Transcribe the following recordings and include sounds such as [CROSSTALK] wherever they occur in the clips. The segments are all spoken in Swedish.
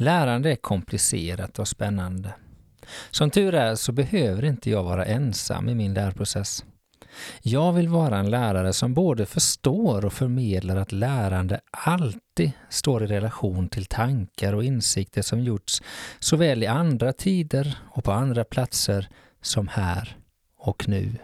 Lärande är komplicerat och spännande. Som tur är så behöver inte jag vara ensam i min lärprocess. Jag vill vara en lärare som både förstår och förmedlar att lärande alltid står i relation till tankar och insikter som gjorts såväl i andra tider och på andra platser som här och nu.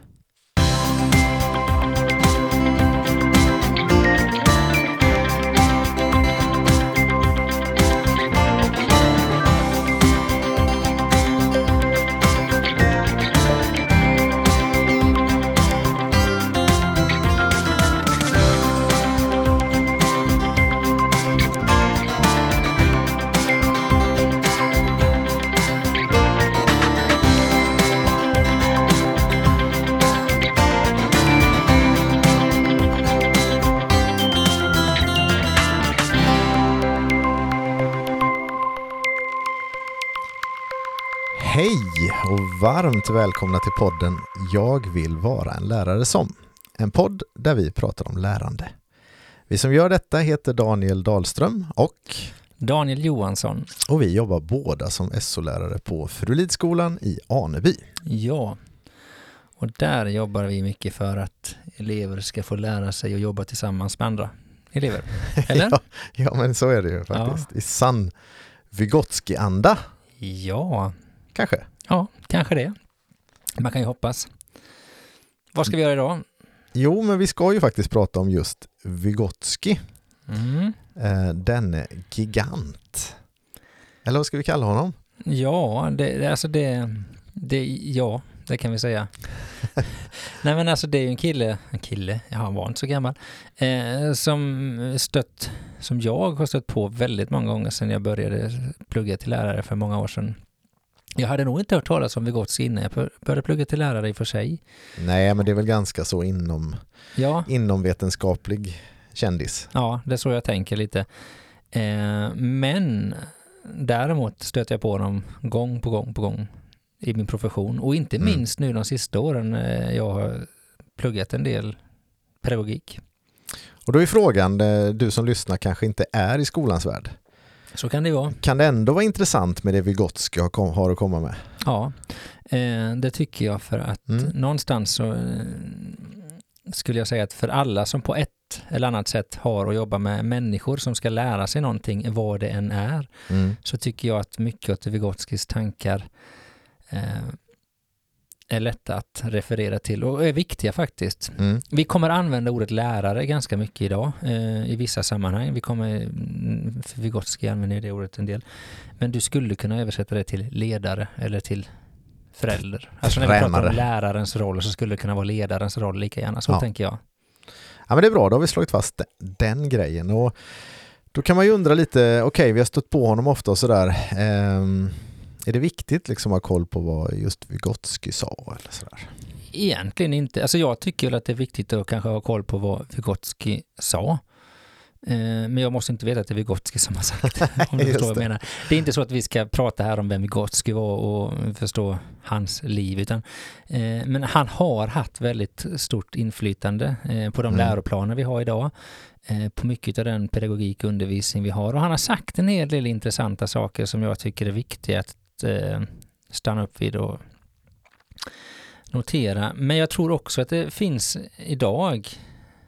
Hej och varmt välkomna till podden Jag vill vara en lärare som. En podd där vi pratar om lärande. Vi som gör detta heter Daniel Dahlström och Daniel Johansson. och vi jobbar båda som SO-lärare på Furulidskolan i Aneby. Ja, och där jobbar vi mycket för att elever ska få lära sig att jobba tillsammans med andra elever. [LAUGHS] Eller? ja, ja, men så är det ju faktiskt. I sann Vygotsky-anda, ja, kanske. ja, kanske det. Man kan ju hoppas. Vad ska vi göra idag? Jo, men vi ska ju faktiskt prata om just Vygotsky, Mm. eh, denne gigant. Eller vad ska vi kalla honom? Ja, det, det- alltså det, det, ja, det kan vi säga. [LAUGHS] Nej men alltså det är ju en kille, en kille, ja, han var inte så gammal, eh, som stött, som jag har stött på väldigt många gånger sedan jag började plugga till lärare för många år sedan. Jag hade nog inte hört talas om Vygotsky innan jag började plugga till lärare i och för sig. Nej, men det är väl ganska så inom, Ja, inomvetenskaplig kändis. ja, det är så jag tänker lite. Eh, men däremot stöter jag på honom gång på gång på gång i min profession och inte Mm. minst nu de sista åren eh, jag har pluggat en del pedagogik. Och då är frågan, eh, du som lyssnar kanske inte är i skolans värld. Så kan det vara. Kan det ändå vara intressant med det Vygotsky har, att komma med? Ja, eh, det tycker jag för att Mm. någonstans så eh, skulle jag säga att för alla som på ett eller annat sätt har att jobba med människor som ska lära sig någonting, vad det än är, Mm. så tycker jag att mycket av Vygotskys tankar eh, är lätta att referera till och är viktiga faktiskt. Mm. Vi kommer använda ordet lärare ganska mycket idag eh, i vissa sammanhang. Vi kommer, mm, Vygotsky använder det ordet en del. Men du skulle kunna översätta det till ledare eller till förälder. Alltså när vi pratar Tränare. om lärarens roll så skulle det kunna vara ledarens roll lika gärna. Så Ja. tänker jag. Ja men det är bra, då har vi slagit fast den, grejen. Och då kan man ju undra lite, okej vi har stött på honom ofta och sådär. Ehm, är det viktigt liksom att ha koll på vad just Vygotsky sa eller sådär? Egentligen inte. Alltså jag tycker att det är viktigt att kanske ha koll på vad Vygotsky sa. Eh, Men jag måste inte veta att det är Vygotsky som har sagt [LAUGHS] om du förstår vad jag det. menar. Det är inte så att vi ska prata här om vem Vygotsky var och förstå hans liv, utan eh, men han har haft väldigt stort inflytande eh, på de Mm. läroplaner vi har idag, eh, på mycket av den pedagogik och undervisning vi har. Och han har sagt en hel del intressanta saker som jag tycker är viktiga att eh, stanna upp vid och notera. Men jag tror också att det finns idag,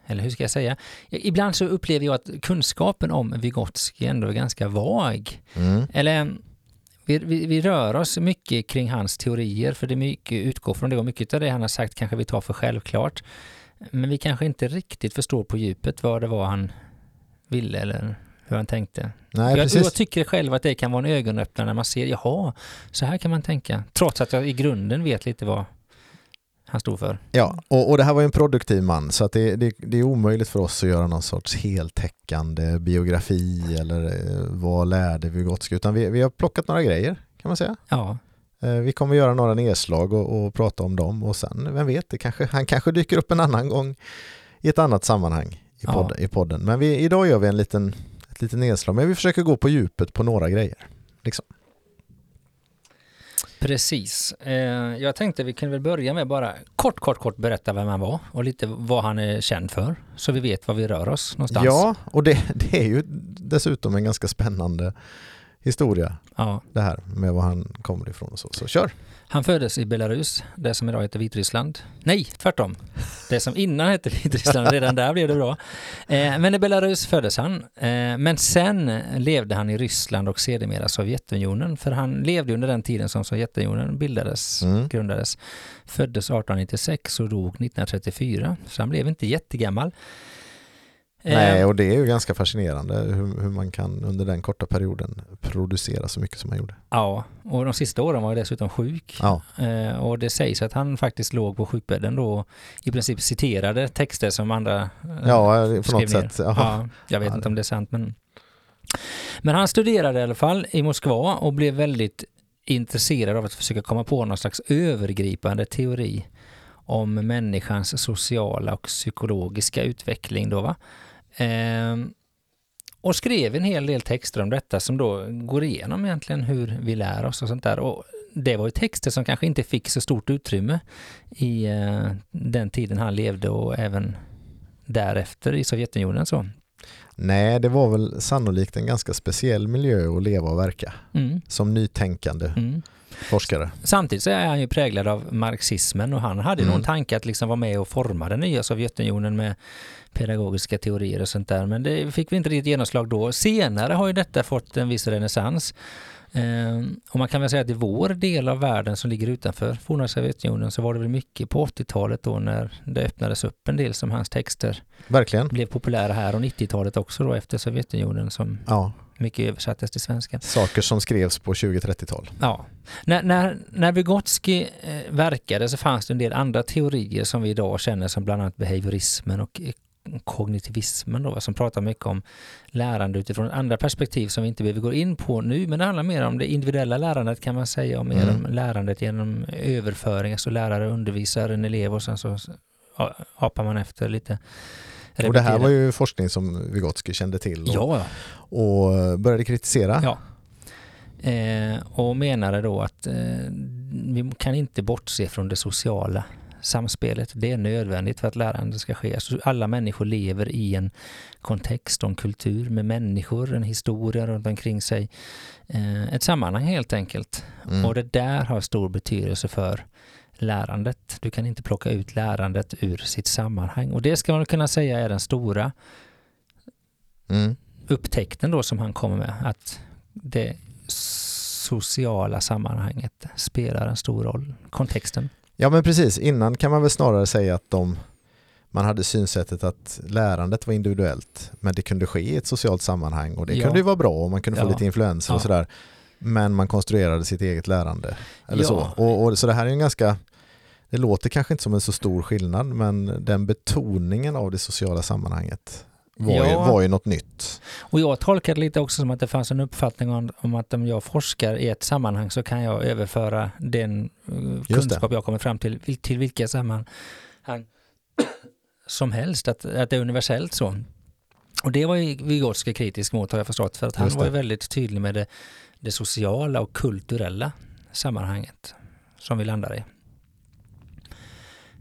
eller hur ska jag säga, ibland så upplever jag att kunskapen om Vygotsky ändå är ganska vag. Mm. Eller vi, vi, vi rör oss mycket kring hans teorier, för det är mycket utgår från det och mycket av det han har sagt kanske vi tar för självklart. Men vi kanske inte riktigt förstår på djupet vad det var han ville eller hur han tänkte. Nej jag, jag tycker själv att det kan vara en ögonöppnare när man ser, jaha, så här kan man tänka. Trots att jag i grunden vet lite vad han stod för. Ja, och, och det här var ju en produktiv man så att det, det, det är omöjligt för oss att göra någon sorts heltäckande biografi eller eh, vad lärde Vygotsky utan vi, vi har plockat några grejer kan man säga. Ja, Eh, Vi kommer göra några nedslag och, och prata om dem och sen, vem vet, det kanske, han kanske dyker upp en annan gång i ett annat sammanhang i, Ja. podd, i podden. Men vi, idag gör vi en liten, ett litet nedslag, men vi försöker gå på djupet på några grejer. Liksom. precis. Eh, jag tänkte vi kunde väl börja med bara kort, kort, kort berätta vem han var och lite vad han är känd för. Så vi vet var vi rör oss någonstans. Ja, och det, det är ju dessutom en ganska spännande historia Ja. det här med var han kommer ifrån och så. Så kör! Han föddes i Belarus, det som idag heter Vitryssland. Nej, tvärtom. Det som innan hette Vitryssland, redan där blev det bra. Eh, men i Belarus föddes han. Eh, men sen levde han i Ryssland och sedermera Sovjetunionen. För han levde under den tiden som Sovjetunionen bildades, Mm. grundades. Föddes 1896 och dog 1934. Så han blev inte jättegammal. Eh, Nej, och det är ju ganska fascinerande hur, hur man kan under den korta perioden producera så mycket som han gjorde. Ja, och de sista åren var jag dessutom sjuk. Ja, Eh, och det sägs att han faktiskt låg på sjukbädden då i princip citerade texter som andra eh, ja på skrev något ner. sätt. Jaha. Ja, jag vet Ja, inte om det är sant men... Men han studerade i alla fall i Moskva och blev väldigt intresserad av att försöka komma på någon slags övergripande teori om människans sociala och psykologiska utveckling då va. Ehm, och skrev en hel del texter om detta som då går igenom egentligen hur vi lär oss och sånt där. Och det var ju texter som kanske inte fick så stort utrymme i eh, den tiden han levde och även därefter i Sovjetunionen så. Nej, det var väl sannolikt en ganska speciell miljö att leva och verka Mm, som nytänkande mm. forskare. Samtidigt så är han ju präglad av marxismen och han hade Mm. någon tanke att liksom vara med och forma den nya Sovjetunionen med pedagogiska teorier och sånt där. Men det fick vi inte riktigt genomslag då. Senare har ju detta fått en viss renässans. Ehm, och man kan väl säga att i vår del av världen som ligger utanför forna Sovjetunionen så var det väl mycket på 80-talet då när det öppnades upp en del som hans texter Verkligen. blev populära här och 90-talet också då efter Sovjetunionen som Ja, mycket översattes till svenska. saker som skrevs på 20-30-tal. Ja. När, när, när Vygotsky eh, verkade så fanns det en del andra teorier som vi idag känner som bland annat behaviorismen och eh, kognitivismen då, som pratar mycket om lärande utifrån andra perspektiv som vi inte behöver gå in på nu, men det handlar mer om det individuella lärandet kan man säga, och mer Mm. om lärandet genom överföring, alltså lärare undervisar en elev och sen så apar man efter lite. Och det här repeterar. var ju forskning som Vygotsky kände till och, Ja, och började kritisera. Ja. Eh, och menade då att eh, vi kan inte bortse från det sociala samspelet. Det är nödvändigt för att lärande ska ske. Alltså alla människor lever i en kontext och en kultur med människor, en historia runt omkring sig. Eh, ett sammanhang helt enkelt. Mm. Och det där har stor betydelse för lärandet. Du kan inte plocka ut lärandet ur sitt sammanhang. Och det ska man kunna säga är den stora Mm. upptäckten då som han kommer med, att det sociala sammanhanget spelar en stor roll, kontexten. Ja men precis, innan kan man väl snarare säga att de, man hade synsättet att lärandet var individuellt men det kunde ske i ett socialt sammanhang och det Ja. kunde ju vara bra och man kunde få Ja. lite influenser och Ja. sådär. Men man konstruerade sitt eget lärande. Eller så. Och, och, så det här är en ganska, det låter kanske inte som en så stor skillnad men den betoningen av det sociala sammanhanget var, ju, Ja. var ju något nytt. Och jag tolkar det lite också som att det fanns en uppfattning om, om att om jag forskar i ett sammanhang så kan jag överföra den eh, kunskap jag kommer fram till till vilka sammanhang [COUGHS] som helst, att, att det är universellt så. Och det var ju Vygotsky kritisk mot har jag förstått, för att han var ju väldigt tydlig med det, det sociala och kulturella sammanhanget som vi landar i.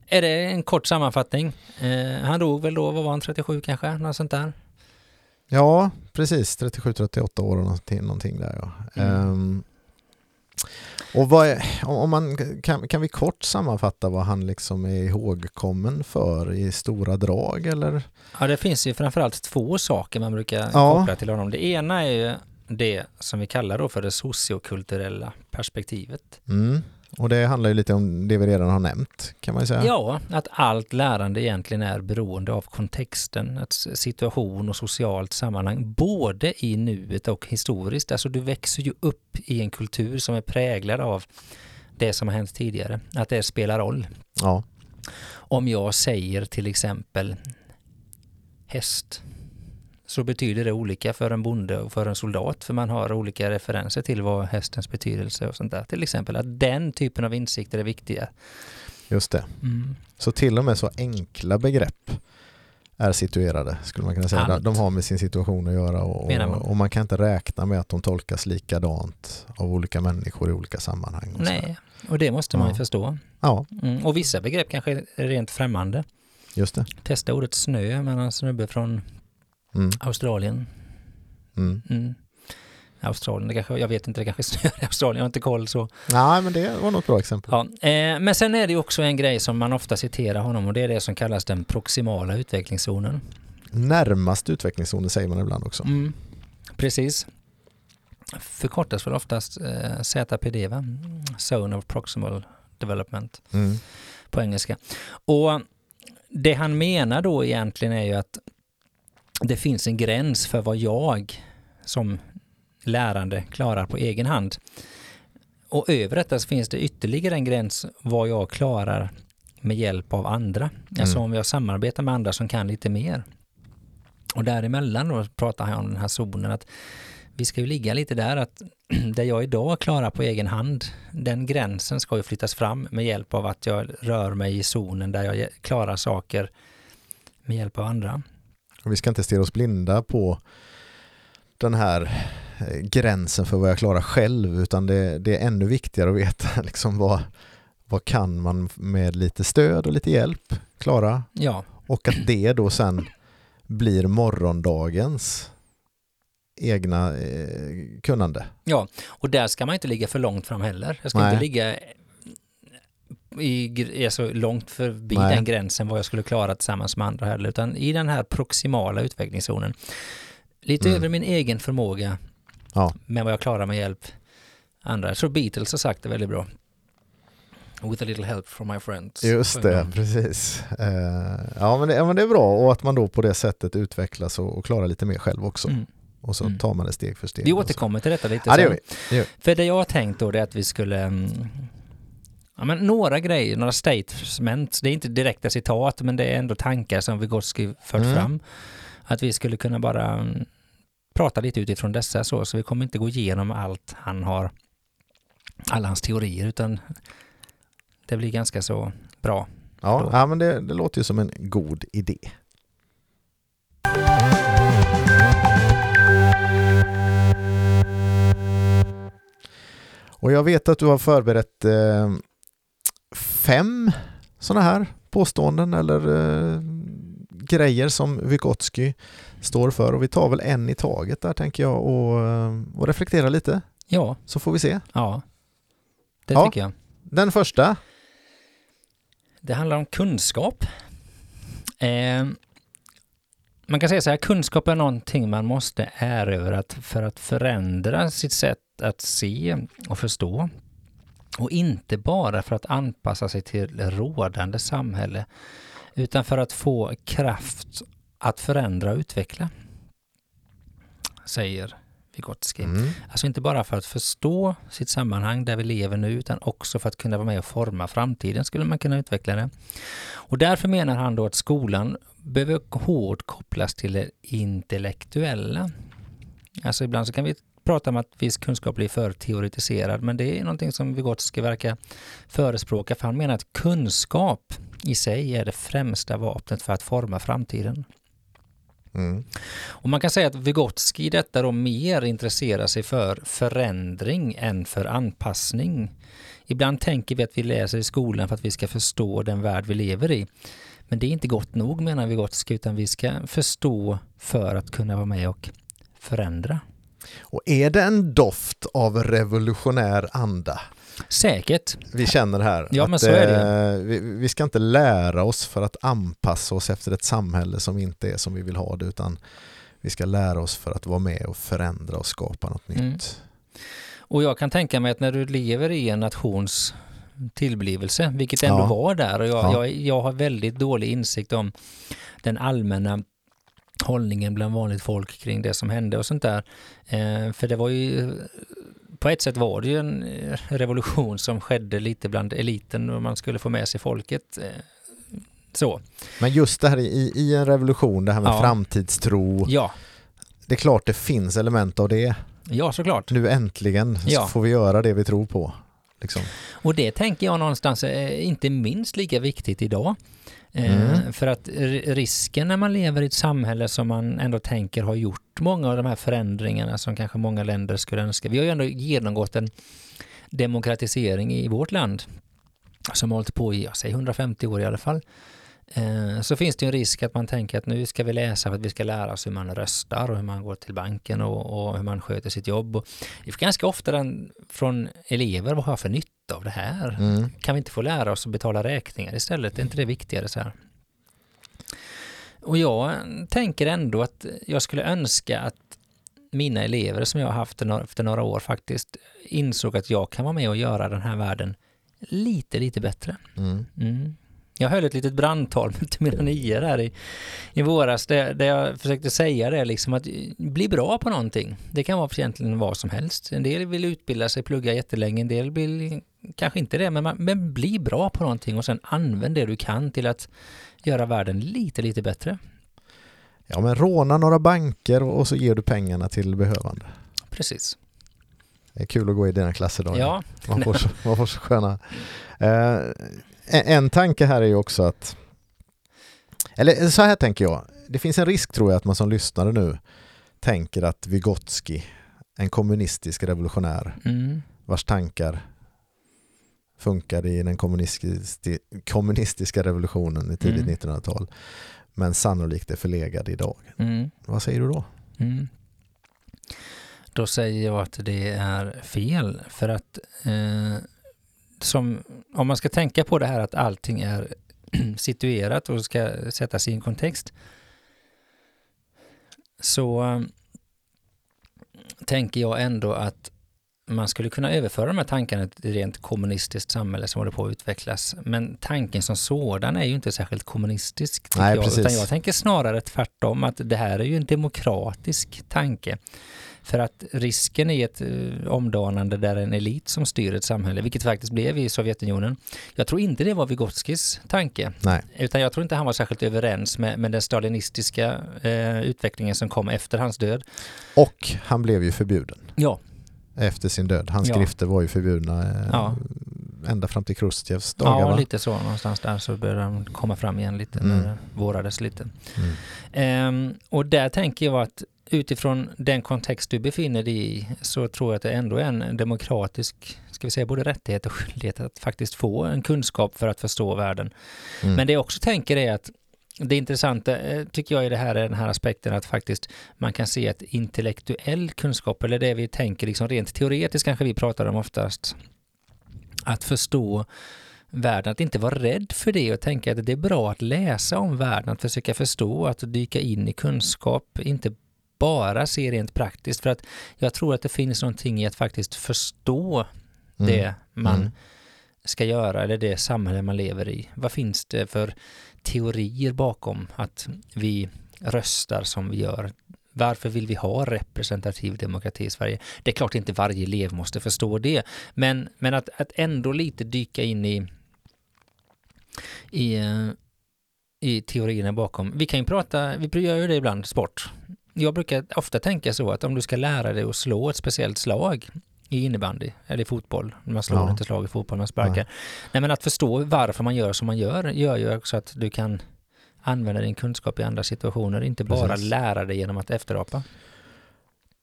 Är det en kort sammanfattning? Eh, han dog väl då, vad var han, 37 kanske? Något sånt där? Ja, precis. 37-38 år och någonting, någonting där ja. Mm. Ehm, och vad är, om man, kan, kan vi kort sammanfatta vad han liksom är ihågkommen för i stora drag eller? Ja, det finns ju framförallt två saker man brukar Ja. koppla till honom. Det ena är ju det som vi kallar då för det sociokulturella perspektivet. Mm. Och det handlar ju lite om det vi redan har nämnt kan man ju säga. Ja, att allt lärande egentligen är beroende av kontexten, att situation och socialt sammanhang, både i nuet och historiskt. Alltså du växer ju upp i en kultur som är präglad av det som har hänt tidigare, att det spelar roll. Ja. Om jag säger till exempel häst så betyder det olika för en bonde och för en soldat för man har olika referenser till vad hästens betydelse och sånt där. Till exempel att den typen av insikter är viktiga. Just det. Mm. Så till och med så enkla begrepp är situerade skulle man kunna säga. Allt. De har med sin situation att göra och, man. och, man kan inte räkna med att de tolkas likadant av olika människor i olika sammanhang. Och. Nej, och det måste man ju Ja. förstå. Ja, Mm. Och vissa begrepp kanske är rent främmande. just det. Testa ordet snö med en snubbe från Mm. Australien. Mm. Mm. Australien. Det kanske, jag vet inte, det kanske snöar [LAUGHS] i Australien, jag har inte koll så. Nej, men det var nog ett bra exempel. Ja, eh, men sen är det också en grej som man ofta citerar honom och det är det som kallas den proximala utvecklingszonen. Närmast utvecklingszonen säger man ibland också. Mm, precis. Förkortas väl oftast eh, ZPD, va? Zone of Proximal Development Mm. på engelska. Och det han menar då egentligen är ju att det finns en gräns för vad jag som lärande klarar på egen hand. Och över detta så finns det ytterligare en gräns vad jag klarar med hjälp av andra. Alltså om jag samarbetar med andra som kan lite mer. Och däremellan då pratar han om den här zonen att vi ska ju ligga lite där att [CLEARS THROAT] det jag idag klarar på egen hand, den gränsen ska ju flyttas fram med hjälp av att jag rör mig i zonen där jag klarar saker med hjälp av andra. Vi ska inte stirra oss blinda på den här eh, gränsen för vad jag klarar själv utan det, det är ännu viktigare att veta [LAUGHS] liksom vad, vad kan man med lite stöd och lite hjälp klara Ja, och att det då sen blir morgondagens egna eh, kunnande. ja, och där ska man inte ligga för långt fram heller. Jag ska Nej. inte ligga i, alltså långt förbi Nej. den gränsen vad jag skulle klara tillsammans med andra heller, utan i den här proximala utvecklingszonen. Lite Mm. över min egen förmåga Ja. med vad jag klarar med hjälp andra. Jag tror Beatles har sagt det väldigt bra. With a little help from my friends. Just det, de. precis. Eh, ja, men det, ja men det är bra och att man då på det sättet utvecklas och, och klarar lite mer själv också. Mm. Och så Mm. tar man det steg för steg. Vi återkommer till detta lite Ja, det gör vi. Det gör. För det jag har tänkt då är att vi skulle mm, Ja, men några grejer, några statements, det är inte direkta citat men det är ändå tankar som Vygotsky fört Mm. fram. Att vi skulle kunna bara mm, prata lite utifrån dessa så, så vi kommer inte gå igenom allt han har, alla hans teorier utan det blir ganska så bra. Ja, Då. ja men det, det låter ju som en god idé. Och jag vet att du har förberett eh, fem sådana här påståenden eller eh, grejer som Vygotsky står för och vi tar väl en i taget där tänker jag och, eh, och reflektera lite Ja, så får vi se. ja. Det Ja. tycker jag. Den första, Det handlar om kunskap. Eh, man kan säga så här, kunskap är någonting man måste erövra för att förändra sitt sätt att se och förstå. Och inte bara för att anpassa sig till rådande samhälle, utan för att få kraft att förändra och utveckla. Säger Vygotsky. mm. Alltså inte bara för att förstå sitt sammanhang där vi lever nu, utan också för att kunna vara med och forma framtiden skulle man kunna utveckla det. Och därför menar han då att skolan behöver hårt kopplas till det intellektuella. Alltså ibland så kan vi prata om att viss kunskap blir för teoretiserad, men det är någonting som Vygotsky verkar förespråka, för han menar att kunskap i sig är det främsta vapnet för att forma framtiden. Mm. Och man kan säga att Vygotsky i detta då mer intresserar sig för förändring än för anpassning. Ibland tänker vi att vi läser i skolan för att vi ska förstå den värld vi lever i. Men det är inte gott nog menar Vygotsky, utan vi ska förstå för att kunna vara med och förändra. Och är det en doft av revolutionär anda Säkert. vi känner här? Ja, att, men så är det. eh, Vi, vi ska inte lära oss för att anpassa oss efter ett samhälle som inte är som vi vill ha det utan vi ska lära oss för att vara med och förändra och skapa något Mm. nytt. Och jag kan tänka mig att när du lever i en nations tillblivelse, vilket ändå Ja. var där, och jag, Ja. jag, jag har väldigt dålig insikt om den allmänna hållningen bland vanligt folk kring det som hände och sånt där. Eh, för det var ju, på ett sätt var det ju en eh, revolution som skedde lite bland eliten och man skulle få med sig folket. Eh, så, Men just det här i, i en revolution, det här med Ja. framtidstro, ja, det är klart det finns element av det. ja såklart. Nu äntligen så Ja. får vi göra det vi tror på. Liksom. Och det tänker jag någonstans är inte minst lika viktigt idag. Mm. Eh, för att risken när man lever i ett samhälle som man ändå tänker har gjort många av de här förändringarna som kanske många länder skulle önska. Vi har ju ändå genomgått en demokratisering i vårt land som har hållit på i, jag säger 150 år i alla fall. Eh, så finns det en risk att man tänker att nu ska vi läsa för att vi ska lära oss hur man röstar och hur man går till banken och, och hur man sköter sitt jobb. Och vi får ganska ofta den från elever, vad har jag för nytta av det här? Mm. Kan vi inte få lära oss att betala räkningar istället? Är inte det viktigare så här? Och jag tänker ändå att jag skulle önska att mina elever som jag har haft efter några år faktiskt insåg att jag kan vara med och göra den här världen lite, lite bättre. Mm. Mm. Jag höll ett litet brandtal [LAUGHS] till mina nior här i, i våras där, där jag försökte säga det liksom att bli bra på någonting. Det kan vara egentligen vad som helst. En del vill utbilda sig, plugga jättelänge, en del vill kanske inte det, men, man, men bli bra på någonting och sen använd det du kan till att göra världen lite, lite bättre. Ja, men råna några banker och så ger du pengarna till behövande. Precis. Det är kul att gå i dina klasser då. Ja. Man får så, man får så sköna... Eh, en tanke här är ju också att... Eller så här tänker jag. Det finns en risk tror jag att man som lyssnare nu tänker att Vygotsky, en kommunistisk revolutionär mm. vars tankar funkade i den kommunistiska, kommunistiska revolutionen i tidigt Mm. 1900-tal men sannolikt är förlegad idag. Mm. Vad säger du då? Mm. Då säger jag att det är fel för att eh, som, om man ska tänka på det här att allting är [CLEARS THROAT] situerat och ska sättas i en kontext så eh, tänker jag ändå att man skulle kunna överföra de här tankarna till ett rent kommunistiskt samhälle som håller på att utvecklas. Men tanken som sådan är ju inte särskilt kommunistisk. Nej, jag, precis. Utan jag tänker snarare tvärtom, att det här är ju en demokratisk tanke. För att risken i ett eh, omdanande där en elit som styr ett samhälle, vilket faktiskt blev i Sovjetunionen, jag tror inte det var Vygotskis tanke. Nej. Utan jag tror inte han var särskilt överens med, med den stalinistiska eh, utvecklingen som kom efter hans död. Och han blev ju förbjuden Ja, efter sin död. Hans Ja. skrifter var ju förbjudna eh, Ja. ända fram till Chrustjevs dagar. ja va? lite så någonstans där så började de komma fram igen lite Mm. när det vårades lite. Mm. Ehm, och där tänker jag att utifrån den kontext du befinner dig i så tror jag att det ändå är en demokratisk, ska vi säga både rättighet och skyldighet att faktiskt få en kunskap för att förstå världen. Mm. Men det jag också tänker är att det intressanta eh, tycker jag i det här är den här aspekten att faktiskt man kan se att intellektuell kunskap, eller det vi tänker liksom rent teoretiskt kanske vi pratar om oftast, att förstå världen, att inte vara rädd för det och tänka att det är bra att läsa om världen, att försöka förstå, att dyka in i kunskap, inte bara se rent praktiskt, för att jag tror att det finns någonting i att faktiskt förstå Mm. det man Mm. ska göra eller det samhälle man lever i. Vad finns det för teorier bakom att vi röstar som vi gör? Varför vill vi ha representativ demokrati i Sverige? Det är klart inte varje elev måste förstå det, men, men att, att ändå lite dyka in i, i, eh, i teorierna bakom. Vi kan ju prata, vi gör ju det ibland, sport. Jag brukar ofta tänka så att om du ska lära dig att slå ett speciellt slag i innebandy eller i fotboll, man slår Ja. inte slag i fotboll, man sparkar. Nej men att förstå varför man gör som man gör, gör ju också att du kan använda din kunskap i andra situationer, inte bara Precis. lära dig genom att efterapa.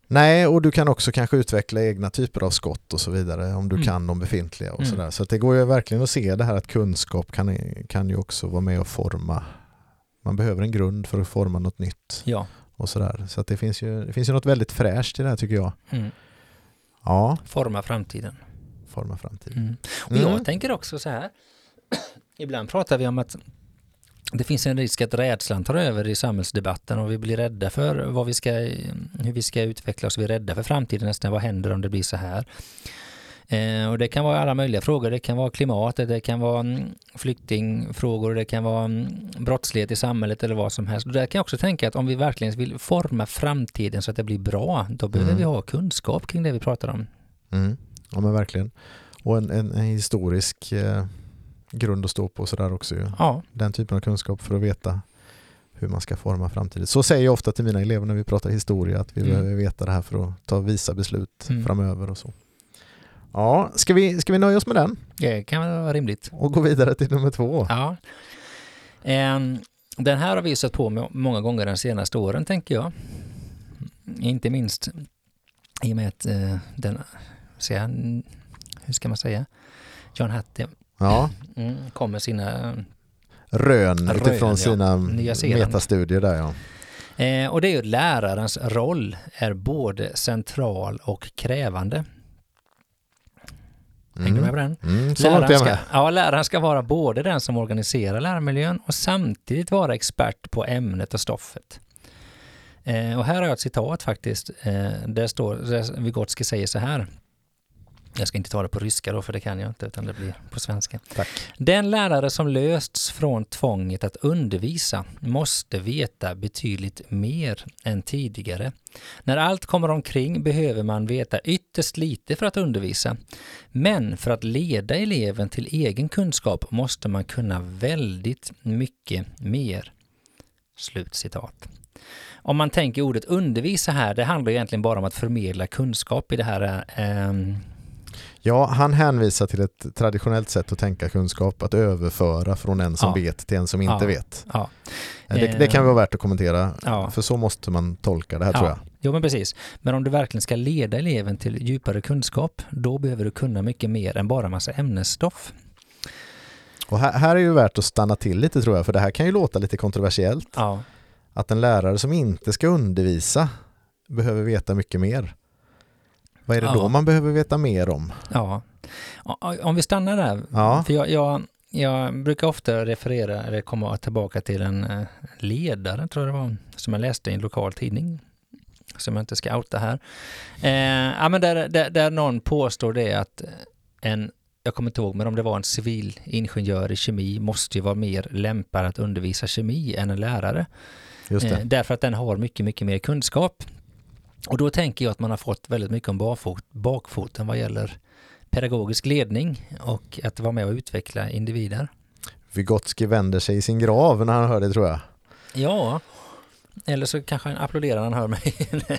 Nej, och du kan också kanske utveckla egna typer av skott och så vidare om du Mm. kan de befintliga och Mm. sådär. Så det går ju verkligen att se det här att kunskap kan, kan ju också vara med och forma. Man behöver en grund för att forma något nytt Ja. och sådär. Så det finns ju, det finns ju något väldigt fräscht i det här tycker jag. Mm. Ja, Forma framtiden. forma framtiden. Mm. Och Mm. jag tänker också så här, [CLEARS THROAT] ibland pratar vi om att det finns en risk att rädslan tar över i samhällsdebatten och vi blir rädda för vad vi ska, hur vi ska utveckla oss. Vi är rädda för framtiden nästan. Vad händer om det blir så här? Eh, och det kan vara alla möjliga frågor. Det kan vara klimatet, det kan vara mm, flyktingfrågor, det kan vara mm, brottslighet i samhället eller vad som helst. Och där kan jag också tänka att om vi verkligen vill forma framtiden så att det blir bra, då behöver Mm. vi ha kunskap kring det vi pratar om. Mm. Ja men verkligen. Och en, en, en historisk eh, grund att stå på sådär också ju. Ja, Den typen av kunskap för att veta hur man ska forma framtiden. Så säger jag ofta till mina elever när vi pratar historia att vi Mm. behöver veta det här för att ta visa beslut Mm. framöver och så. Ja, ska vi, ska vi nöja oss med den det kan vara rimligt. och gå vidare till nummer två? Ja. Ehm, Den här har vi sett på många gånger de senaste åren, tänker jag. Inte minst i och med att eh, den, jag, hur ska man säga, John Hattie Ja, mm, kom med sina rön, Rön, utifrån ja. sina metastudier där ja. Eh, och det är ju lärarens roll är både central och krävande. Hänger du med på den? Mm, så Läraren ska, ja, läraren ska vara både den som organiserar lärmiljön och samtidigt vara expert på ämnet och stoffet. Eh, och här har jag ett citat faktiskt. Eh, där står, där Vygotsky säger så här. Jag ska inte ta det på ryska då, för det kan jag inte, utan det blir på svenska. Tack. Den lärare som lösts från tvånget att undervisa måste veta betydligt mer än tidigare. När allt kommer omkring behöver man veta ytterst lite för att undervisa. Men för att leda eleven till egen kunskap måste man kunna väldigt mycket mer. Slutcitat. Om man tänker ordet undervisa här, det handlar egentligen bara om att förmedla kunskap i det här ehm, Ja, han hänvisar till ett traditionellt sätt att tänka kunskap, att överföra från en som Ja. vet till en som inte Ja. vet. ja, Det, det kan vara värt att kommentera, för så måste man tolka det här tror jag. Jo men precis. Men om du verkligen ska leda eleven till djupare kunskap, då behöver du kunna mycket mer än bara massa ämnesstoff. Och här, här är ju värt att stanna till lite tror jag, för det här kan ju låta lite kontroversiellt. Att en lärare som inte ska undervisa behöver veta mycket mer. Vad är det Ja. då man behöver veta mer om? ja. Om vi stannar där, Ja. för jag, jag, jag brukar ofta referera, eller komma tillbaka till en eh, ledare, tror jag det var, som jag läste i en lokal tidning, som jag inte ska outa här. Eh, ja, men där, där, där någon påstår det att en, jag kommer inte ihåg, men om det var en civilingenjör i kemi måste ju vara mer lämpad att undervisa kemi än en lärare. Eh, därför att den har mycket, mycket mer kunskap. Och då tänker jag att man har fått väldigt mycket om bakfot, bakfoten vad gäller pedagogisk ledning och att vara med och utveckla individer. Vygotsky vänder sig i sin grav när han hör det tror jag. Ja, eller så kanske han applåderar när han hör mig.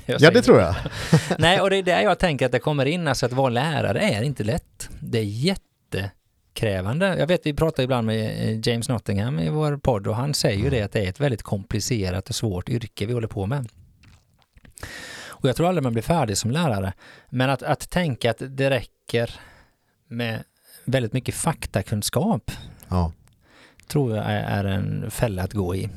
[LAUGHS] Ja, det tror jag. [LAUGHS] Nej, och det är där jag tänker att det kommer in, alltså att vara lärare är inte lätt. Det är jättekrävande. Jag vet, vi pratar ibland med eh, James Nottingham i vår podd och han säger ju det att det är ett väldigt komplicerat och svårt yrke vi håller på med. Och jag tror aldrig man blir färdig som lärare. Men att, att tänka att det räcker med väldigt mycket faktakunskap Ja. tror jag är, en fälla att gå i.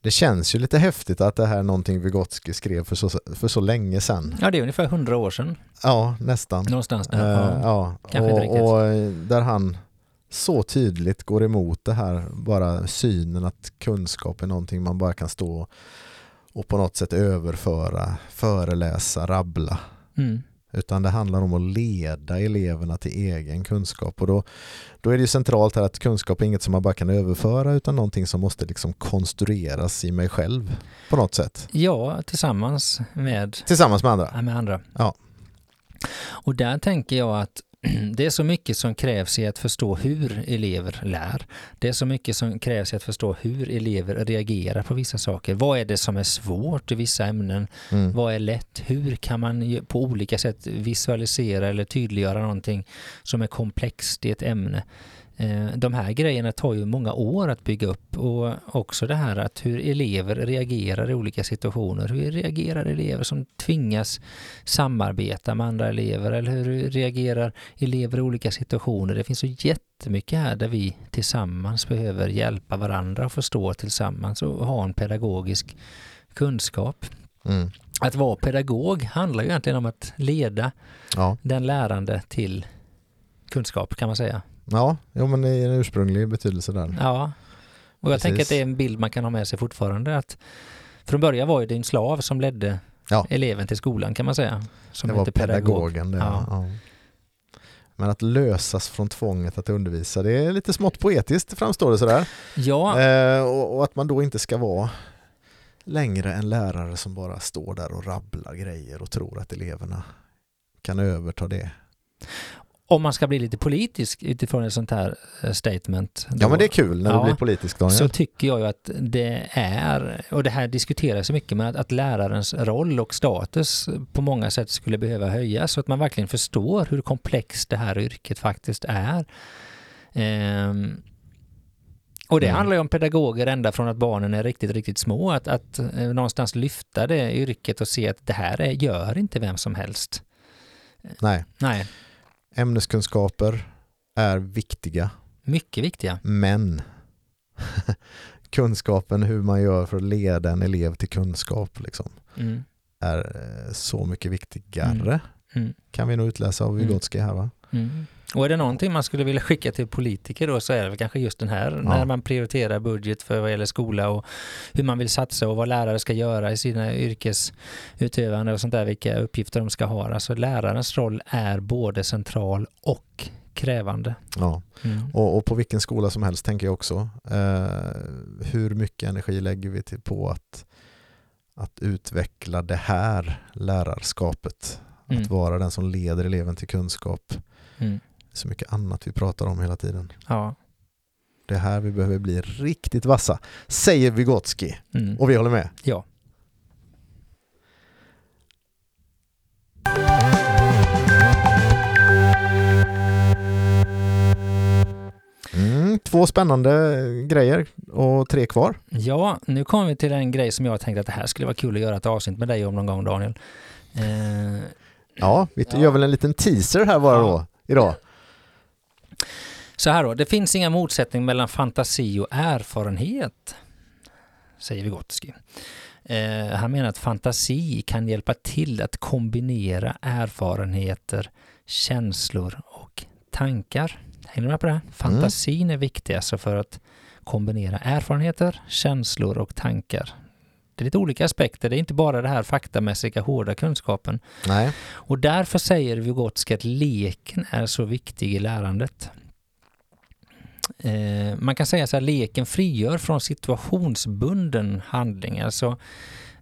Det känns ju lite häftigt att det här är någonting Vygotsky skrev för så, för så länge sedan. Ja, det är ungefär hundra år sedan. Ja, nästan. Någonstans där. Ja. ja. kanske inte och, och eh, där han så tydligt går emot det här, bara synen att kunskap är någonting man bara kan stå och på något sätt överföra, föreläsa, rabbla. Mm. Utan det handlar om att leda eleverna till egen kunskap. Och då, då är det ju centralt här att kunskap är inget som man bara kan överföra utan någonting som måste liksom konstrueras i mig själv på något sätt. Ja, tillsammans med, Tillsammans med andra. ja, med andra. Ja. Och där tänker jag att [CLEARS THROAT] det är så mycket som krävs i att förstå hur elever lär. Det är så mycket som krävs i att förstå hur elever reagerar på vissa saker. Vad är det som är svårt i vissa ämnen? Mm. Vad är lätt? Hur kan man på olika sätt visualisera eller tydliggöra någonting som är komplext i ett ämne? Eh, De här grejerna tar ju många år att bygga upp och också det här att hur elever reagerar i olika situationer. Hur reagerar elever som tvingas samarbeta med andra elever eller hur reagerar elever i olika situationer? Det finns så jättemycket här där vi tillsammans behöver hjälpa varandra och förstå tillsammans och ha en pedagogisk kunskap. Mm. Att vara pedagog handlar ju egentligen om att leda Ja, den lärande till kunskap kan man säga. Ja jo, men i en ursprunglig betydelse där. Ja, och jag Precis. tänker att det är en bild man kan ha med sig fortfarande. Att från början var det en slav som ledde Ja. eleven till skolan kan man säga. Som det var hette pedagog. pedagogen det. Ja. Ja. Men att lösas från tvånget att undervisa, det är lite smått poetiskt framstår det sådär. Ja, Eh, och, och att man då inte ska vara längre en lärare som bara står där och rabblar grejer och tror att eleverna kan överta det. Om man ska bli lite politisk utifrån ett sånt här eh, statement. Ja då- men det är kul när Ja. du blir politisk Daniel. så tycker jag ju att det är, och det här diskuteras så mycket, men att, att lärarens roll och status på många sätt skulle behöva höjas så att man verkligen förstår hur komplext det här yrket faktiskt är. Ehm, och det Mm. handlar ju om pedagoger ända från att barnen är riktigt, riktigt små, att, att eh, någonstans lyfta det yrket och se att det här är, gör inte vem som helst. Nej, Nej. Ämneskunskaper är viktiga Mycket viktiga. Men [LAUGHS] kunskapen hur man gör för att leda en elev till kunskap liksom, Mm. är eh, så mycket viktigare Mm. kan vi nog utläsa av Mm. Vygotsky här va? Mm. Och är det någonting man skulle vilja skicka till politiker då så är det kanske just den här när man prioriterar budget för vad gäller skola och hur man vill satsa och vad lärare ska göra i sina yrkesutövande och sånt där, vilka uppgifter de ska ha. Alltså lärarens roll är både central och krävande. Ja. Mm. Och, och på vilken skola som helst tänker jag också. Eh, hur mycket energi lägger vi till på att, att utveckla det här lärarskapet? Mm. Att vara den som leder eleven till kunskap. Mm. Så mycket annat vi pratar om hela tiden. Ja. Det är här vi behöver bli riktigt vassa, säger Vygotsky. Mm. Och vi håller med. Ja. Mm, två spännande grejer och tre kvar. Ja, nu kommer vi till en grej som jag tänkte att det här skulle vara kul att göra ett avsnitt med dig om någon gång Daniel. Eh, Ja, vi Ja. gör väl en liten teaser här bara Ja. då, idag. Så här då, det finns inga motsättning mellan fantasi och erfarenhet, säger Vygotsky. Eh, han menar att fantasi kan hjälpa till att kombinera erfarenheter, känslor och tankar. Hänger du med på det? Fantasin är viktig alltså för att kombinera erfarenheter, känslor och tankar. Det är lite olika aspekter, det är inte bara det här faktamässiga hårda kunskapen. Nej. Och därför säger Vygotsky att leken är så viktig i lärandet. Eh, man kan säga så här, leken frigör från situationsbunden handling. Alltså,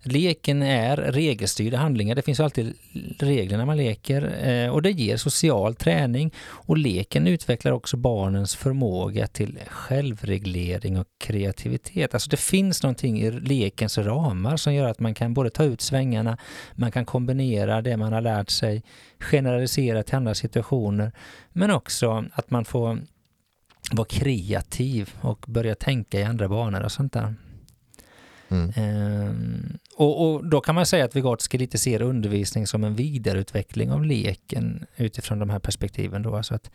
leken är regelstyrda handlingar. Det finns alltid regler när man leker eh, och det ger social träning och leken utvecklar också barnens förmåga till självreglering och kreativitet. Alltså det finns någonting i lekens ramar som gör att man kan både ta ut svängarna, man kan kombinera det man har lärt sig, generalisera till andra situationer, men också att man får vara kreativ och börja tänka i andra banor och sånt där. Mm. Ehm, och, och då kan man säga att Vygotsky lite ser undervisning som en vidareutveckling av leken utifrån de här perspektiven. Då. Alltså att,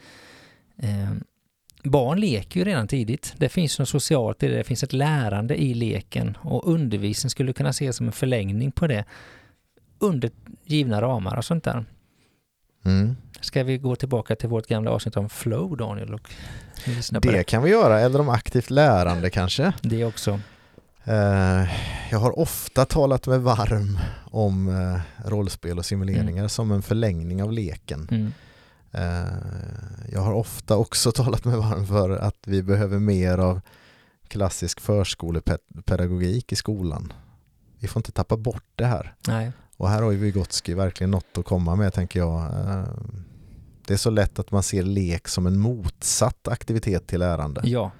ehm, barn leker ju redan tidigt. Det finns något socialt i det, det finns ett lärande i leken och undervisning skulle kunna ses som en förlängning på det under givna ramar och sånt där. Mm. Ska vi gå tillbaka till vårt gamla avsnitt om flow, Daniel, och Det det? kan vi göra, eller om aktivt lärande kanske. Det också. Eh, Jag har ofta talat mig varm om eh, rollspel och simuleringar som en förlängning av leken. Mm. Eh, Jag har ofta också [LAUGHS] talat mig varm för att vi behöver mer av klassisk förskolepedagogik i skolan. Vi får inte tappa bort det här. Nej. Och här har ju Vygotsky verkligen något att komma med tänker jag. Det är så lätt att man ser lek som en motsatt aktivitet till lärande. Ja.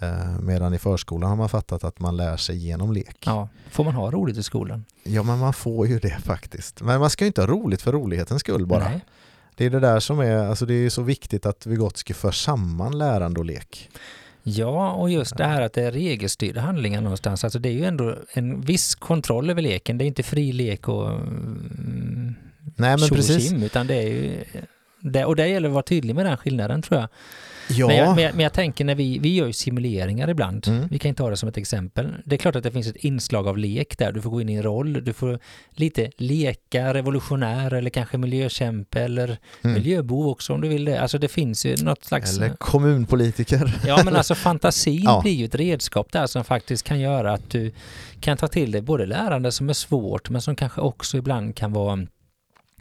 Eh, Medan i förskolan har man fattat att man lär sig genom lek. ja. Får man ha roligt i skolan? Ja men man får ju det faktiskt. Men man ska ju inte ha roligt för rolighetens skull bara. Nej. Det är det där som är, alltså det är så viktigt att Vygotsky för samman lärande och lek. Ja, och just det här att det är regelstyrda handlingar någonstans. Alltså det är ju ändå en viss kontroll över leken. Det är inte fri lek och mm, Nej men precis. tjim, utan det är ju... Det, och det gäller att vara tydlig med den skillnaden tror jag. Ja, Men, jag, men, jag, men jag tänker när vi, vi gör ju simuleringar ibland. Mm. Vi kan ta det som ett exempel. Det är klart att det finns ett inslag av lek där. Du får gå in i en roll. Du får lite leka, revolutionär eller kanske miljökämpe eller Mm. miljöbov också om du vill det. Alltså det finns ju något slags... eller kommunpolitiker. Ja men alltså fantasin [LAUGHS] Ja. blir ju ett redskap där som faktiskt kan göra att du kan ta till dig både lärande som är svårt men som kanske också ibland kan vara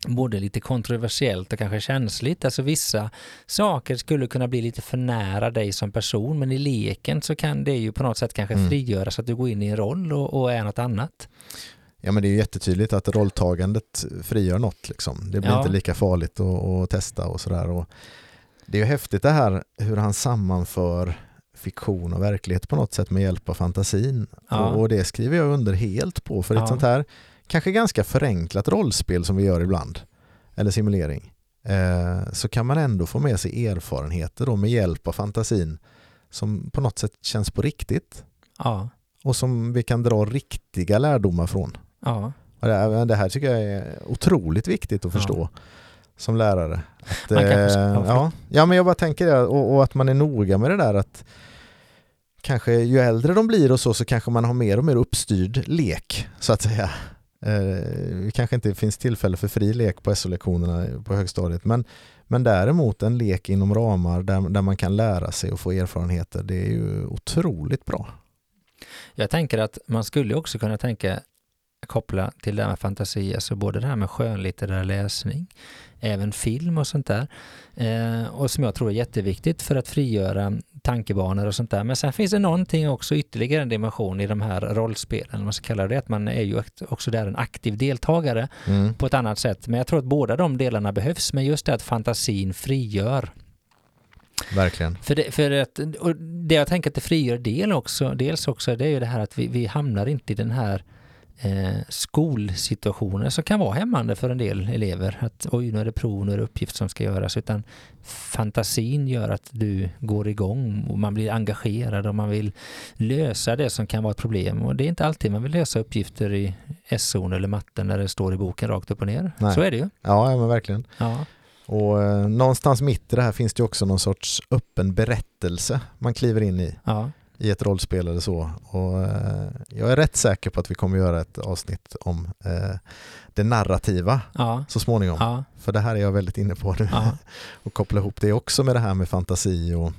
både lite kontroversiellt och kanske känsligt. Alltså vissa saker skulle kunna bli lite för nära dig som person men i leken så kan det ju på något sätt kanske Mm. frigöras så att du går in i en roll och, och är något annat. Ja men det är ju jättetydligt att rolltagandet frigör något liksom. Det blir Ja. inte lika farligt att, att testa och sådär. Och Det är ju häftigt det här hur han sammanför fiktion och verklighet på något sätt med hjälp av fantasin. Ja. Och, och det skriver jag under helt på för Ja. ett sånt här kanske ganska förenklat rollspel som vi gör ibland, eller simulering, eh, så kan man ändå få med sig erfarenheter då med hjälp av fantasin som på något sätt känns på riktigt Ja, och som vi kan dra riktiga lärdomar från. ja, Och det, här, det här tycker jag är otroligt viktigt att Ja. förstå. som lärare. Att, eh, ja, ja, ja, men jag bara tänker det och, och att man är noga med det där att kanske ju äldre de blir och så, så kanske man har mer och mer uppstyrd lek så att säga. Eh, det kanske inte finns tillfälle för fri lek på SO-lektionerna på högstadiet men, men däremot en lek inom ramar där, där man kan lära sig och få erfarenheter det är ju otroligt bra. Jag tänker att man skulle också kunna tänka koppla till det här med fantasi, alltså både det här med skönlitterär läsning, även film och sånt där. Eh, och som jag tror är jätteviktigt för att frigöra tankebanor och sånt där. Men sen finns det någonting också ytterligare en dimension i de här rollspelen, man ska kalla det, att man är ju också där en aktiv deltagare Mm. på ett annat sätt. Men jag tror att båda de delarna behövs, men just det att fantasin frigör Verkligen. för det, för att, och det jag tänker att det frigör del också, dels också, det är ju det här att vi, vi hamnar inte i den här eh, skolsituationen som kan vara hämmande för en del elever. Att oj, nu är det prov, nu är det uppgift som ska göras. Utan fantasin gör att du går igång och man blir engagerad och man vill lösa det som kan vara ett problem. Och det är inte alltid man vill lösa uppgifter i SO eller matten när det står i boken rakt upp och ner. Nej. Så är det ju. Ja, ja men verkligen. Ja, Och eh, någonstans mitt i det här finns det också någon sorts öppen berättelse man kliver in i, ja, i ett rollspel eller så. Och eh, jag är rätt säker på att vi kommer göra ett avsnitt om eh, det narrativa ja, så småningom. ja, För det här är jag väldigt inne på nu. ja. [LAUGHS] och koppla ihop det också med det här med fantasi och,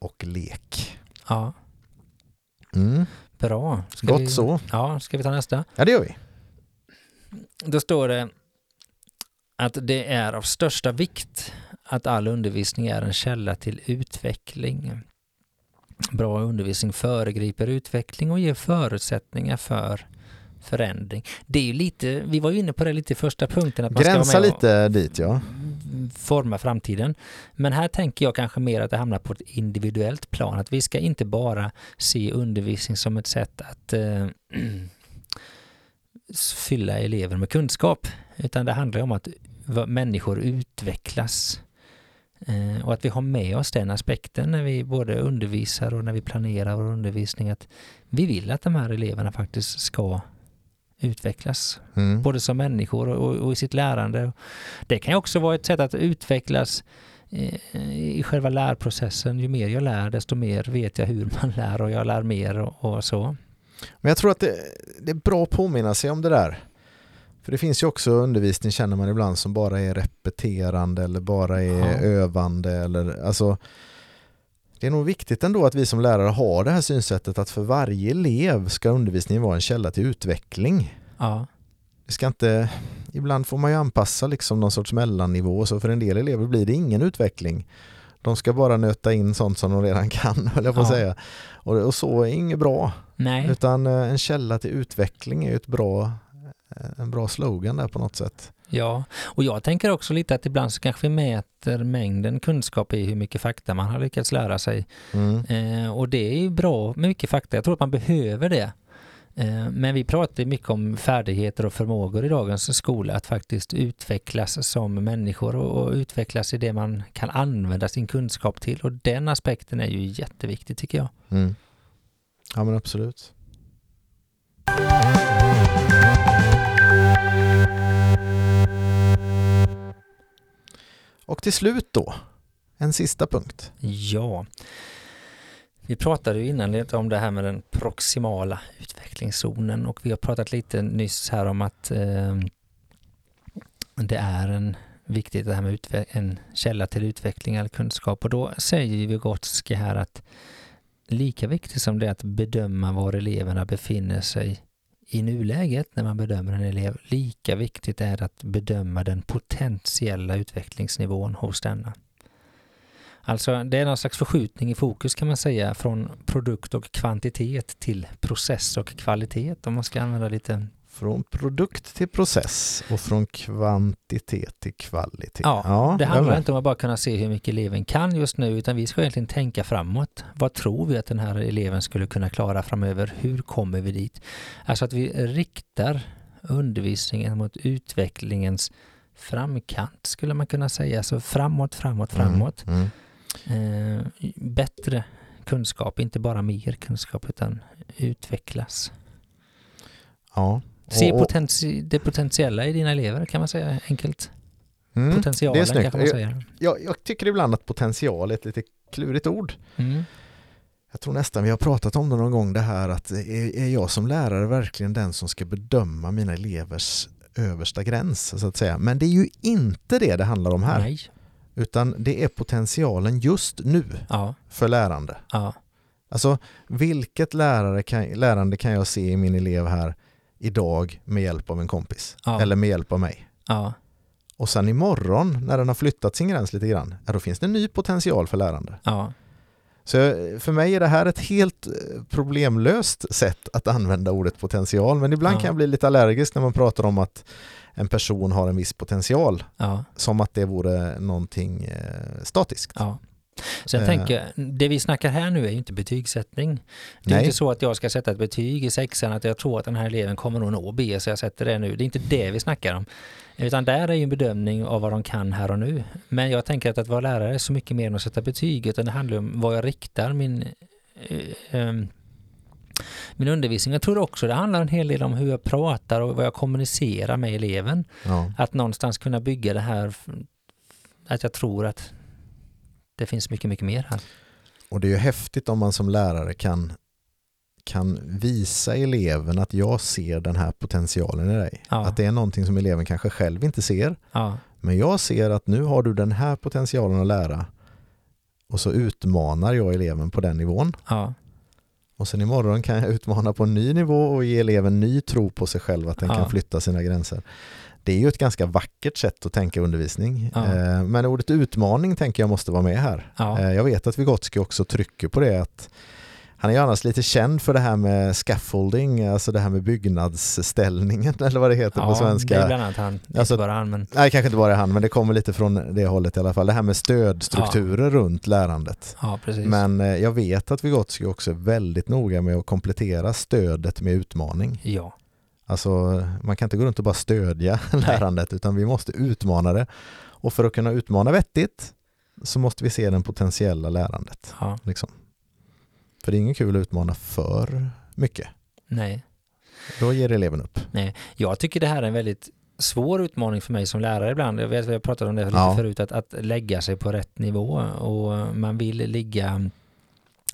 och lek. ja. Mm. Bra. Ska Gott vi, så. Ja, ska vi ta nästa? Ja, det gör vi. Då står det att det är av största vikt att all undervisning är en källa till utveckling. Bra undervisning föregriper utveckling och ger förutsättningar för förändring. Det är ju lite, vi var ju inne på det lite i första punkten, att man Gränsa ska vara lite dit ja. forma framtiden. Men här tänker jag kanske mer att det hamnar på ett individuellt plan, att vi ska inte bara se undervisning som ett sätt att eh, [CLEARS THROAT] fylla elever med kunskap, utan det handlar om att människor utvecklas. Eh, och att vi har med oss den aspekten när vi både undervisar och när vi planerar vår undervisning, att vi vill att de här eleverna faktiskt ska utvecklas, Mm. både som människor och, och, i sitt lärande. Det kan ju också vara ett sätt att utvecklas eh, i själva lärprocessen. Ju mer jag lär, desto mer vet jag hur man lär och jag lär mer och, och så. Men jag tror att det, det är bra att påminna sig om det där. För det finns ju också undervisning känner man ibland som bara är repeterande eller bara är Ja. övande eller alltså det är nog viktigt ändå att vi som lärare har det här synsättet att för varje elev ska undervisningen vara en källa till utveckling. Ja, Det ska inte, ibland får man ju anpassa liksom någon sorts mellannivå så för en del elever blir det ingen utveckling. De ska bara nöta in sånt som de redan kan, [LAUGHS] höll jag på att Ja. säga. Och, och så är inget bra. nej, Utan eh, en källa till utveckling är ju ett bra, en bra slogan där på något sätt. ja. Och jag tänker också lite att ibland så kanske vi mäter mängden kunskap i hur mycket fakta man har lyckats lära sig. Mm. Eh, och det är ju bra med mycket fakta. Jag tror att man behöver det. Eh, men vi pratar mycket om färdigheter och förmågor i dagens skola, att faktiskt utvecklas som människor och, och utvecklas i det man kan använda sin kunskap till. Och den aspekten är ju jätteviktig tycker jag. Mm. Ja men absolut. Och till slut då, en sista punkt. Ja. Vi pratade ju innan lite om det här med den proximala utvecklingszonen och vi har pratat lite nyss här om att eh, det är en viktigt det här med en källa till utveckling eller kunskap och då säger Vygotsky här att lika viktigt som det är att bedöma var eleverna befinner sig i nuläget när man bedömer en elev, lika viktigt är att bedöma den potentiella utvecklingsnivån hos denna. Alltså det är någon slags förskjutning i fokus kan man säga från produkt och kvantitet till process och kvalitet om man ska använda lite från produkt till process och från kvantitet till kvalitet. Ja, det jag handlar inte om att bara kunna se hur mycket eleven kan just nu utan vi ska egentligen tänka framåt. Vad tror vi att den här eleven skulle kunna klara framöver? Hur kommer vi dit? Alltså att vi riktar undervisningen mot utvecklingens framkant skulle man kunna säga. Så framåt, framåt, framåt. Mm. Mm. Eh, bättre kunskap, inte bara mer kunskap utan utvecklas. Ja. Se Och- och- potenti- det potentiella i dina elever kan man säga enkelt. Mm, det Potentialen är snyggt. kanske man säger. Jag, jag tycker ibland att potential är ett lite klurigt ord. Mm. Jag tror nästan vi har pratat om det någon gång det här att är, är jag som lärare verkligen den som ska bedöma mina elevers översta gräns så att säga. Men det är ju inte det det handlar om här. Nej. Utan det är potentialen just nu Ja, för lärande. ja, Alltså vilket lärare kan, lärande kan jag se i min elev här idag med hjälp av en kompis? Ja. Eller med hjälp av mig? ja, Och sen imorgon när den har flyttat sin gräns lite grann, då finns det en ny potential för lärande. ja, Så eh, för mig är det här ett helt eh, problemlöst sätt att använda ordet potential. Men ibland kan jag bli lite allergisk när man pratar om att en person har en viss potential. Som att det vore någonting eh, statiskt. Jag Eh. tänker, det vi snackar här nu är ju inte betygssättning. Det är Nej. inte så att jag ska sätta ett betyg i sexan att jag tror att den här eleven kommer nog nå B så jag sätter det nu. Det är inte det vi snackar om. Utan där är ju en bedömning av vad de kan här och nu. Men jag tänker att att vara lärare är så mycket mer än att sätta betyg utan det handlar om vad jag riktar min eh, ehm, min undervisning. Jag tror också det handlar en hel del om hur jag pratar och vad jag kommunicerar med eleven. Ja. Att någonstans kunna bygga det här, att jag tror att det finns mycket, mycket mer här. Och det är ju häftigt om man som lärare kan, kan visa eleven att jag ser den här potentialen i dig. Ja. Att det är någonting som eleven kanske själv inte ser. Ja, Men jag ser att nu har du den här potentialen att lära. Och så utmanar jag eleven på den nivån. ja, Och sen imorgon kan jag utmana på en ny nivå och ge eleven ny tro på sig själv att den kan flytta sina gränser. Det är ju ett ganska vackert sätt att tänka undervisning. Ja. Eh, Men ordet utmaning tänker jag måste vara med här. ja, Eh, Jag vet att Vygotsky också trycker på det att han är ju annars lite känd för det här med scaffolding, alltså det här med byggnadsställningen [LAUGHS] eller vad det heter på ja svenska. det är bland annat han, inte Alltså- bara han, men Nej, kanske inte bara han, men det kommer lite från det hållet i alla fall. Det här med stödstrukturer runt lärandet. ja, precis. Men eh, jag vet att Vygotsky också är väldigt noga med att komplettera stödet med utmaning. ja, Alltså, man kan inte gå runt och bara stödja [LAUGHS] lärandet, utan vi måste utmana det. Och för att kunna utmana vettigt så måste vi se den potentiella lärandet. ja, Liksom. För det är inget kul att utmana för mycket. nej. Då ger eleven upp. Jag tycker det här är en väldigt svår utmaning för mig som lärare ibland. Jag vet att vi har pratat om det lite Ja. förut, att, att lägga sig på rätt nivå och man vill ligga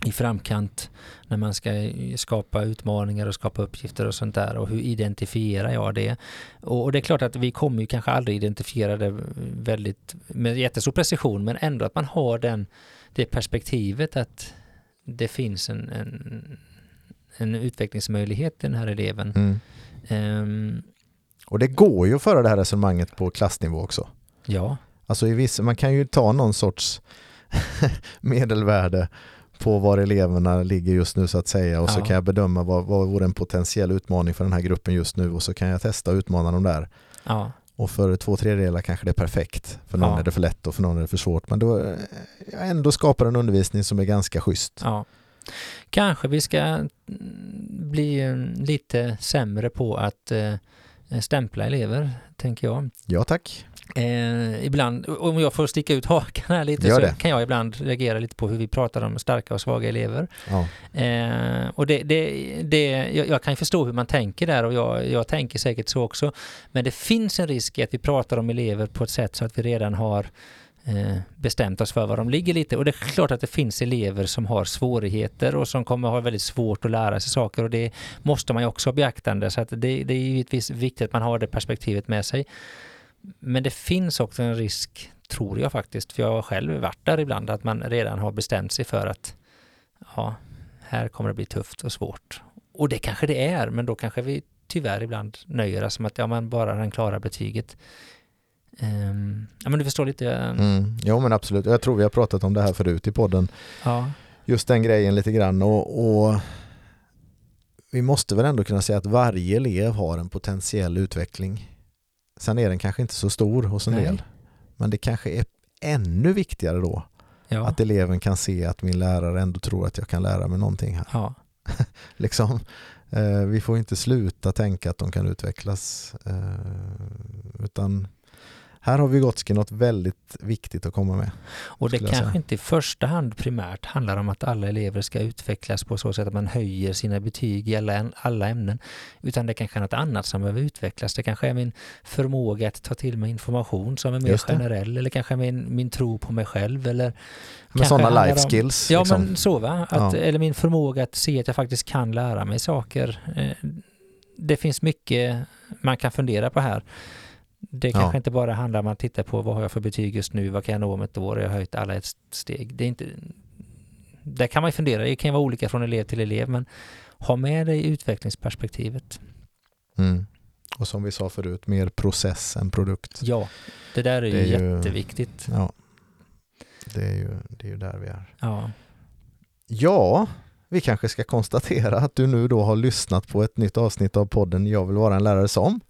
i framkant när man ska skapa utmaningar och skapa uppgifter och sånt där och hur identifierar jag det? Och, och det är klart att vi kommer ju kanske aldrig identifiera det väldigt med jättestor precision men ändå att man har den, det perspektivet att det finns en, en, en utvecklingsmöjlighet i den här eleven. Mm. Ehm, Och det går ju att föra det här resonemanget på klassnivå också. ja, Alltså i vissa, man kan ju ta någon sorts [LAUGHS] medelvärde på var eleverna ligger just nu så att säga och så Ja. kan jag bedöma vad, vad vore en potentiell utmaning för den här gruppen just nu och så kan jag testa att utmana dem där. ja, Och för två tredjedelar kanske det är perfekt. För någon Ja. är det för lätt och för någon är det för svårt. Men då jag ändå skapar en undervisning som är ganska schysst. ja. Kanske vi ska mm, bli eh, lite sämre på att eh, stämpla elever, tänker jag. Ja tack. Eh, ibland, om jag får sticka ut [LAUGHS] hakan här lite, så kan jag ibland reagera lite på hur vi pratar om starka och svaga elever. Ja. Eh, och det, det, det, jag, jag kan förstå hur man tänker där och jag, jag tänker säkert så också. Men det finns en risk i att vi pratar om elever på ett sätt så att vi redan har eh, bestämt oss för var de ligger lite. Och det är klart att det finns elever som har svårigheter och som kommer ha väldigt svårt att lära sig saker och det måste man ju också ha beaktande. Så att det, det är givetvis viktigt att man har det perspektivet med sig. Men det finns också en risk, tror jag faktiskt, för jag har själv varit där ibland, att man redan har bestämt sig för att ja, här kommer det bli tufft och svårt. Och det kanske det är, men då kanske vi tyvärr ibland nöjer oss med att ja, man bara den klarar betyget. Ehm, ja, men du förstår lite. ehm, Mm. Jo men absolut. Jag tror vi har pratat om det här förut i podden. Ja, Just den grejen lite grann. Och, och vi måste väl ändå kunna säga att varje elev har en potentiell utveckling. Sen är den kanske inte så stor hos en Nej. del. Men det kanske är ännu viktigare då ja, att eleven kan se att min lärare ändå tror att jag kan lära mig någonting här. ja, [LAUGHS] Liksom, eh, vi får inte sluta tänka att de kan utvecklas. Eh, utan här har Vygotsky något väldigt viktigt att komma med. Och det kanske inte i första hand primärt handlar om att alla elever ska utvecklas på så sätt att man höjer sina betyg i alla, alla ämnen. Utan det kanske är något annat som behöver utvecklas. Det kanske är min förmåga att ta till mig information som är mer generell. Eller kanske min, min tro på mig själv. Eller Med Kanske sådana life om- skills. Ja, liksom. men så va? Att, Ja. Eller min förmåga att se att jag faktiskt kan lära mig saker. Eh, Det finns mycket man kan fundera på här. Det Ja. kanske inte bara handlar om att titta på vad har jag för betyg just nu, vad kan jag nå om ett år, jag har höjt alla ett steg. Det är inte... Där kan man ju fundera, det kan ju vara olika från elev till elev, men ha med dig utvecklingsperspektivet. Mm. Och som vi sa förut, mer process än produkt. Ja, det där är Det är ju- jätteviktigt. Ja, det är ju, det är ju där vi är. Ja. Ja, vi kanske ska konstatera att du nu då har lyssnat på ett nytt avsnitt av podden Jag vill vara en lärare som.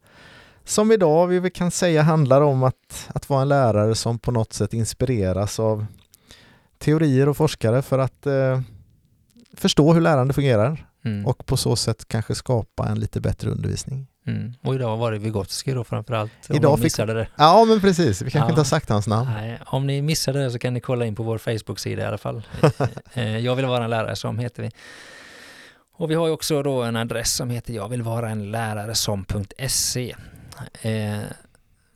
Som idag vi kan säga handlar om att, att vara en lärare som på något sätt inspireras av teorier och forskare för att eh, förstå hur lärande fungerar Mm. och på så sätt kanske skapa en lite bättre undervisning. Mm. Och idag var det Vygotsky då framförallt. Om Idag fick- missade det. Ja, men precis. Vi kanske Ja. inte har sagt hans namn. Nej, om ni missade det så kan ni kolla in på vår Facebook-sida i alla fall. [LAUGHS] Eh, jag vill vara en lärare som heter vi. Och vi har ju också då en adress som heter jag vill vara en lärare som.se. Eh,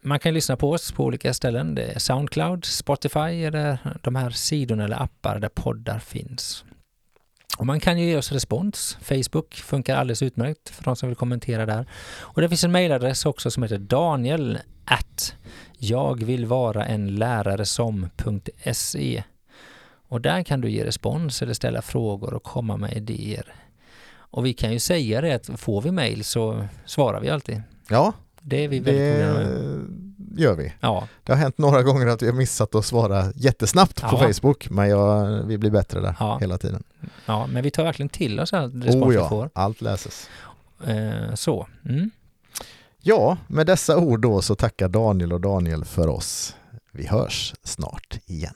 man kan lyssna på oss på olika ställen. Det är Soundcloud, Spotify eller de här sidorna eller appar där poddar finns. Och man kan ju ge oss respons. Facebook funkar alldeles utmärkt för de som vill kommentera där. Och det finns en mejladress också som heter daniel at jag vill vara en lärare som.se och där kan du ge respons eller ställa frågor och komma med idéer. Och vi kan ju säga det att får vi mejl så svarar vi alltid. Ja, det är vi väldigt det gör vi. Ja, Det har hänt några gånger att vi har missat att svara jättesnabbt på Ja. Facebook, men jag, vi blir bättre där Ja. hela tiden. ja, men vi tar verkligen till oss all respons Oh vi ja, får. allt läses. Eh, så. Mm. Ja, med dessa ord då så tackar Daniel och Daniel för oss. Vi hörs snart igen.